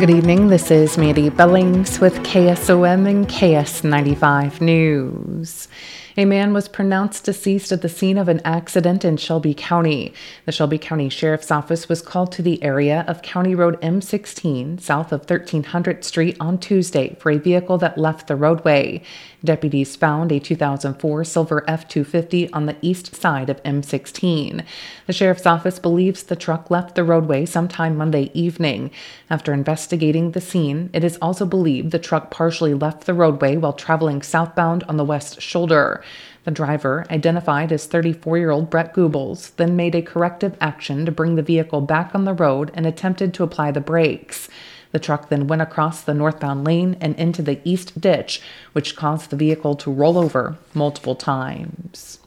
Good evening. This is Mandy Billings with KSOM and KS95 News. A man was pronounced deceased at the scene of an accident in Shelby County. The Shelby County Sheriff's Office was called to the area of County Road M16 south of 1300 Street on Tuesday for a vehicle that left the roadway. Deputies found a 2004 silver F 250 on the east side of M16. The Sheriff's Office believes the truck left the roadway sometime Monday evening. After investigating the scene, it is also believed the truck partially left the roadway while traveling southbound on the west shoulder. The driver, identified as 34 year old Brett Goebbels, then made a corrective action to bring the vehicle back on the road and attempted to apply the brakes. The truck then went across the northbound lane and into the east ditch, which caused the vehicle to roll over multiple times.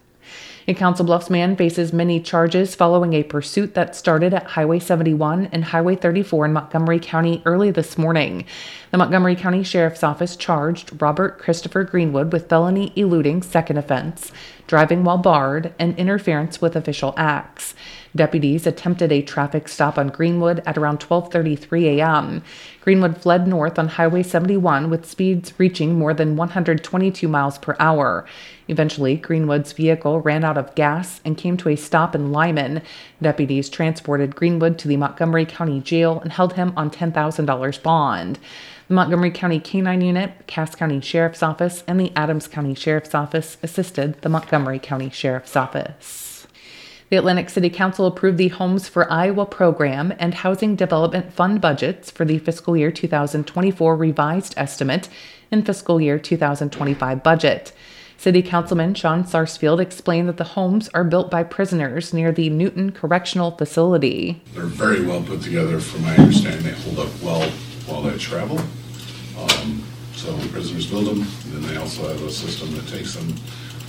A Council Bluffs man faces many charges following a pursuit that started at Highway 71 and Highway 34 in Montgomery County early this morning. The Montgomery County Sheriff's Office charged Robert Christopher Greenwood with felony eluding second offense, driving while barred, and interference with official acts. Deputies attempted a traffic stop on Greenwood at around 12:33 a.m. Greenwood fled north on Highway 71 with speeds reaching more than 122 miles per hour. Eventually, Greenwood's vehicle ran out of gas and came to a stop in Lyman. Deputies transported Greenwood to the Montgomery County Jail and held him on $10,000 bond. Montgomery County Canine Unit, Cass County Sheriff's Office, and the Adams County Sheriff's Office assisted the Montgomery County Sheriff's Office. The Atlantic City Council approved the Homes for Iowa program and Housing Development Fund budgets for the fiscal year 2024 revised estimate and fiscal year 2025 budget. City Councilman Sean Sarsfield explained that the homes are built by prisoners near the Newton Correctional Facility. They're very well put together, from my understanding. They hold up well while they travel. Um, so prisoners build them, and then they also have a system that takes them,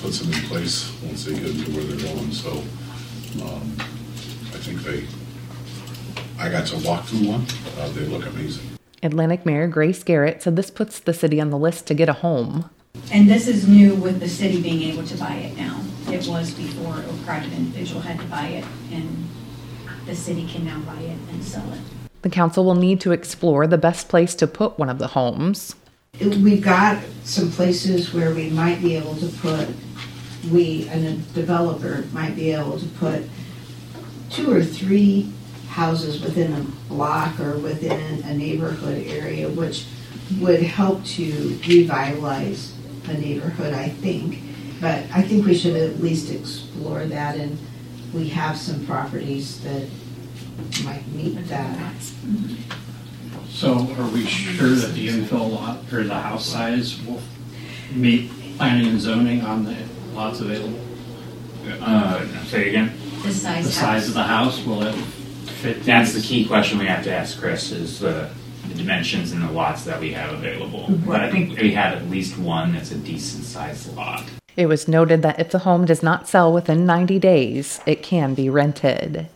puts them in place once they get to where they're going. So um, I think they, I got to walk through one. Uh, they look amazing. Atlantic Mayor Grace Garrett said this puts the city on the list to get a home. And this is new with the city being able to buy it now. It was before a private individual had to buy it, and the city can now buy it and sell it. The council will need to explore the best place to put one of the homes. We've got some places where we might be able to put we, and a developer might be able to put two or three houses within a block or within a neighborhood area, which would help to revitalize a neighborhood, I think. But I think we should at least explore that, and we have some properties that might meet that. So are we sure that the infill lot, or the house size will meet planning and zoning on the lots available? Uh, say again? The size The size of the house, will it fit? That's the key question we have to ask Chris, is the, the dimensions and the lots that we have available. But I think we have at least one that's a decent sized lot. It was noted that if the home does not sell within 90 days, it can be rented.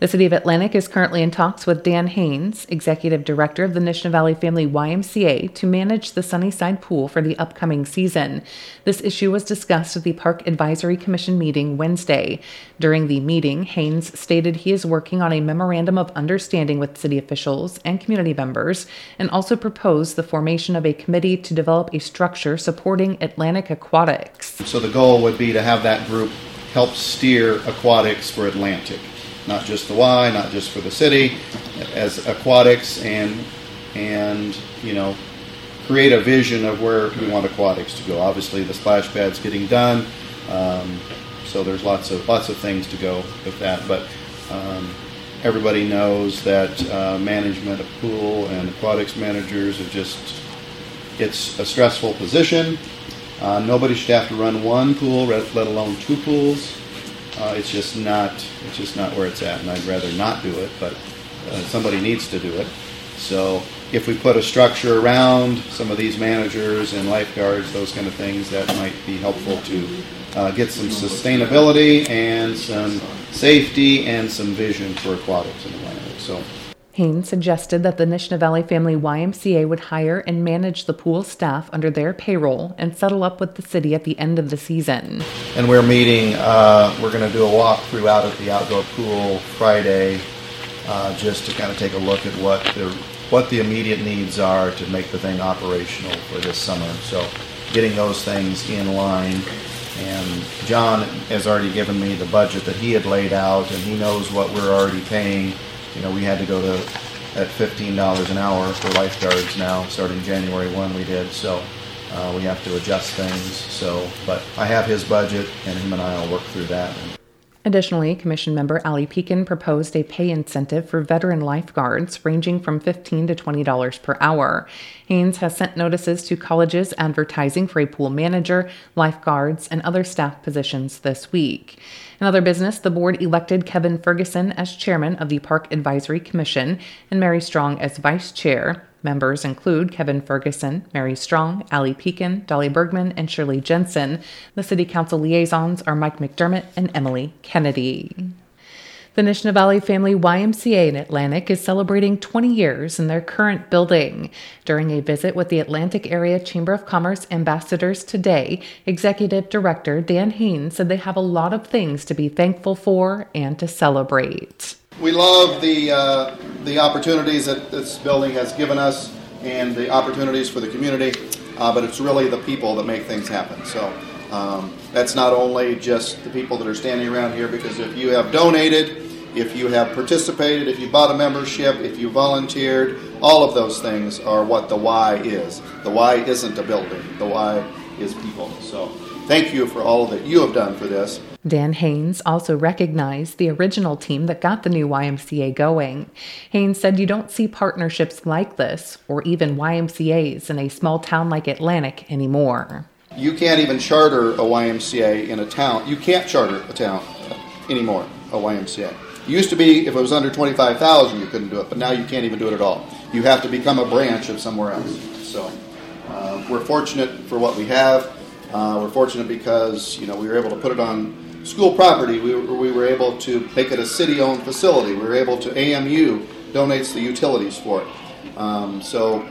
The City of Atlantic is currently in talks with Dan Haynes, Executive Director of the Nishna Valley Family YMCA, to manage the Sunnyside Pool for the upcoming season. This issue was discussed at the Park Advisory Commission meeting Wednesday. During the meeting, Haynes stated he is working on a memorandum of understanding with city officials and community members and also proposed the formation of a committee to develop a structure supporting Atlantic aquatics. So the goal would be to have that group help steer aquatics for Atlantic not just the Y, not just for the city, as aquatics and and you know create a vision of where we want aquatics to go. Obviously, the splash pad's getting done, um, so there's lots of lots of things to go with that. But um, everybody knows that uh, management of pool and aquatics managers are just it's a stressful position. Uh, nobody should have to run one pool, let alone two pools. Uh, it's just not it's just not where it's at, and I'd rather not do it. But uh, somebody needs to do it. So if we put a structure around some of these managers and lifeguards, those kind of things, that might be helpful to uh, get some sustainability and some safety and some vision for aquatics in the land. So. Haynes suggested that the Nishna Valley Family YMCA would hire and manage the pool staff under their payroll and settle up with the city at the end of the season. And we're meeting, uh, we're going to do a walkthrough out at the outdoor pool Friday uh, just to kind of take a look at what the what the immediate needs are to make the thing operational for this summer. So getting those things in line. And John has already given me the budget that he had laid out, and he knows what we're already paying. You know, we had to go to at fifteen dollars an hour for lifeguards now, starting January one. We did so. Uh, we have to adjust things. So, but I have his budget, and him and I will work through that. Additionally, Commission member Ali Pekin proposed a pay incentive for veteran lifeguards ranging from 15 to $20 per hour. Haynes has sent notices to colleges advertising for a pool manager, lifeguards, and other staff positions this week. In other business, the board elected Kevin Ferguson as chairman of the Park Advisory Commission and Mary Strong as vice chair. Members include Kevin Ferguson, Mary Strong, Ali Pekin, Dolly Bergman, and Shirley Jensen. The City Council liaisons are Mike McDermott and Emily Kennedy. The Nishna Valley Family YMCA in Atlantic is celebrating 20 years in their current building. During a visit with the Atlantic Area Chamber of Commerce ambassadors today, Executive Director Dan Haynes said they have a lot of things to be thankful for and to celebrate. We love the, uh, the opportunities that this building has given us and the opportunities for the community, uh, but it's really the people that make things happen. So um, that's not only just the people that are standing around here, because if you have donated, if you have participated, if you bought a membership, if you volunteered, all of those things are what the why is. The why isn't a building, the why is people. So thank you for all that you have done for this. Dan Haynes also recognized the original team that got the new YMCA going. Haynes said you don't see partnerships like this, or even YMCAs, in a small town like Atlantic anymore. You can't even charter a YMCA in a town. You can't charter a town anymore, a YMCA. It used to be if it was under 25,000 you couldn't do it, but now you can't even do it at all. You have to become a branch of somewhere else. So uh, we're fortunate for what we have. Uh, we're fortunate because you know we were able to put it on school property, we, we were able to make it a city owned facility. We were able to, AMU donates the utilities for it. Um, so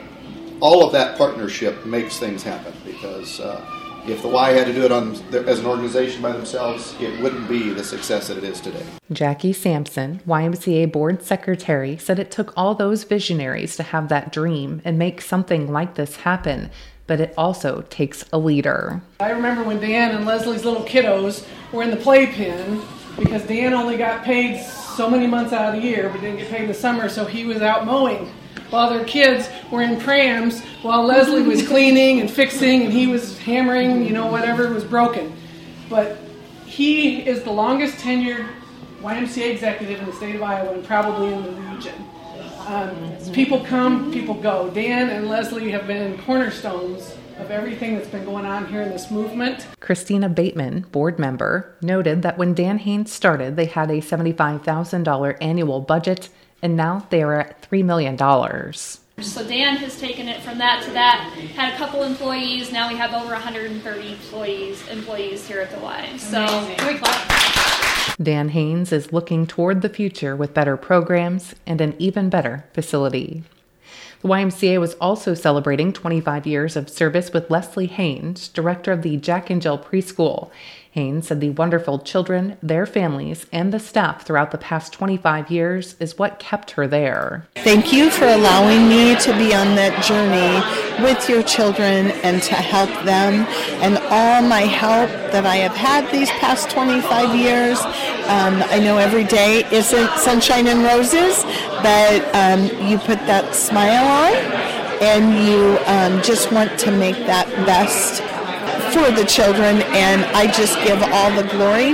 all of that partnership makes things happen because uh, if the Y had to do it on as an organization by themselves, it wouldn't be the success that it is today. Jackie Sampson, YMCA board secretary, said it took all those visionaries to have that dream and make something like this happen but it also takes a leader. I remember when Dan and Leslie's little kiddos were in the playpen because Dan only got paid so many months out of the year, but didn't get paid in the summer, so he was out mowing while their kids were in prams while Leslie was cleaning and fixing and he was hammering, you know, whatever was broken. But he is the longest tenured YMCA executive in the state of Iowa and probably in the region. Um, people come, people go. Dan and Leslie have been cornerstones of everything that's been going on here in this movement. Christina Bateman, board member, noted that when Dan Haynes started, they had a $75,000 annual budget, and now they are at $3 million. So Dan has taken it from that to that. Had a couple employees. Now we have over 130 employees employees here at the Y. So Dan Haynes is looking toward the future with better programs and an even better facility. The YMCA was also celebrating 25 years of service with Leslie Haynes, director of the Jack and Jill Preschool. Haynes said the wonderful children, their families, and the staff throughout the past 25 years is what kept her there. Thank you for allowing me to be on that journey with your children and to help them. And all my help that I have had these past 25 years, um, I know every day isn't sunshine and roses, but um, you put that smile on and you um, just want to make that best for the children, and I just give all the glory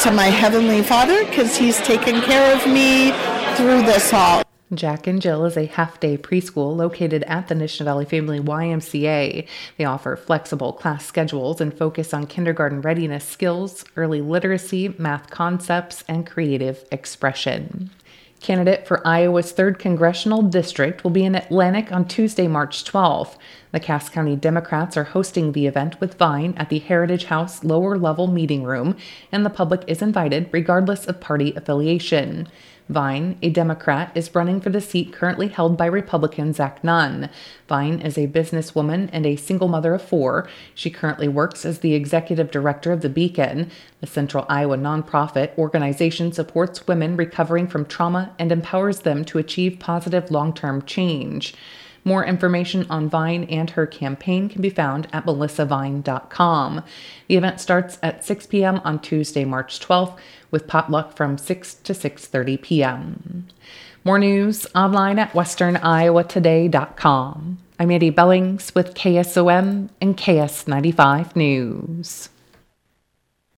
to my Heavenly Father because He's taken care of me through this all. Jack and Jill is a half day preschool located at the Nishna Valley Family YMCA. They offer flexible class schedules and focus on kindergarten readiness skills, early literacy, math concepts, and creative expression. Candidate for Iowa's 3rd Congressional District will be in Atlantic on Tuesday, March 12th. The Cass County Democrats are hosting the event with Vine at the Heritage House lower level meeting room, and the public is invited regardless of party affiliation. Vine, a Democrat, is running for the seat currently held by Republican Zach Nunn. Vine is a businesswoman and a single mother of four. She currently works as the executive director of The Beacon. The Central Iowa nonprofit organization supports women recovering from trauma and empowers them to achieve positive long term change. More information on Vine and her campaign can be found at melissavine.com. The event starts at 6 p.m. on Tuesday, March 12th, with potluck from 6 to 6:30 p.m. More news online at westerniowatoday.com. I'm Eddie Billings with KSOM and KS95 News.